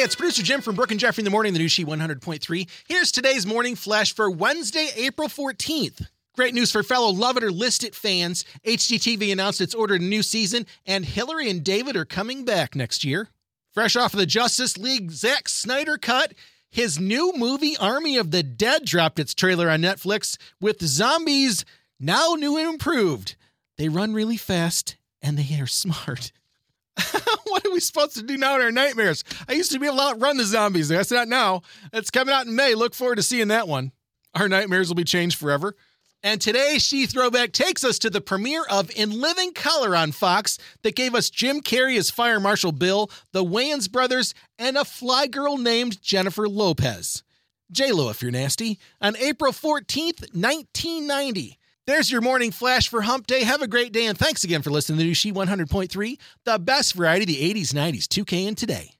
Hey, it's producer Jim from Brooke and Jeffrey in the morning, the new She 100.3. Here's today's morning flash for Wednesday, April 14th. Great news for fellow Love It or List It fans. HGTV announced it's ordered a new season, and Hilary and David are coming back next year. Fresh off of the Justice League Zack Snyder cut, his new movie Army of the Dead dropped its trailer on Netflix with zombies now new and improved. They run really fast and they are smart. what are we supposed to do now in our nightmares? I used to be able to outrun the zombies. That's not now. It's coming out in May. Look forward to seeing that one. Our nightmares will be changed forever. And today, She Throwback takes us to the premiere of In Living Color on Fox that gave us Jim Carrey as Fire Marshal Bill, the Wayans brothers, and a fly girl named Jennifer Lopez. J-Lo if you're nasty, on April 14th, 1990. There's your morning flash for Hump Day. Have a great day, and thanks again for listening to New She 100.3, the best variety of the 80s, 90s, 2K, and today.